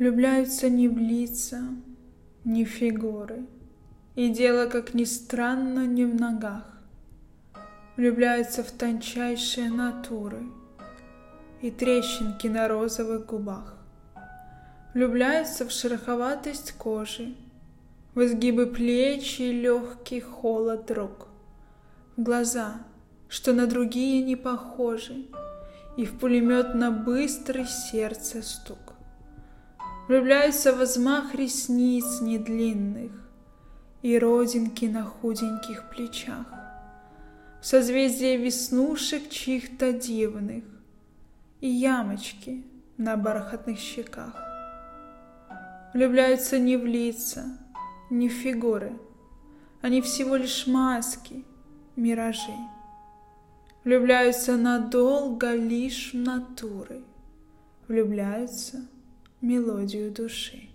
Влюбляются не в лица, не в фигуры, И дело, как ни странно, не в ногах. Влюбляются в тончайшие натуры И трещинки на розовых губах. Влюбляются в шероховатость кожи, В изгибы плеч и легкий холод рук, В глаза, что на другие не похожи, И в пулеметно быстрый сердце стук. Влюбляются в взмах ресниц недлинных И родинки на худеньких плечах, В созвездие веснушек чьих-то дивных И ямочки на бархатных щеках. Влюбляются не в лица, не в фигуры, Они всего лишь маски, миражи. Влюбляются надолго лишь в натуры, Влюбляются — мелодию души.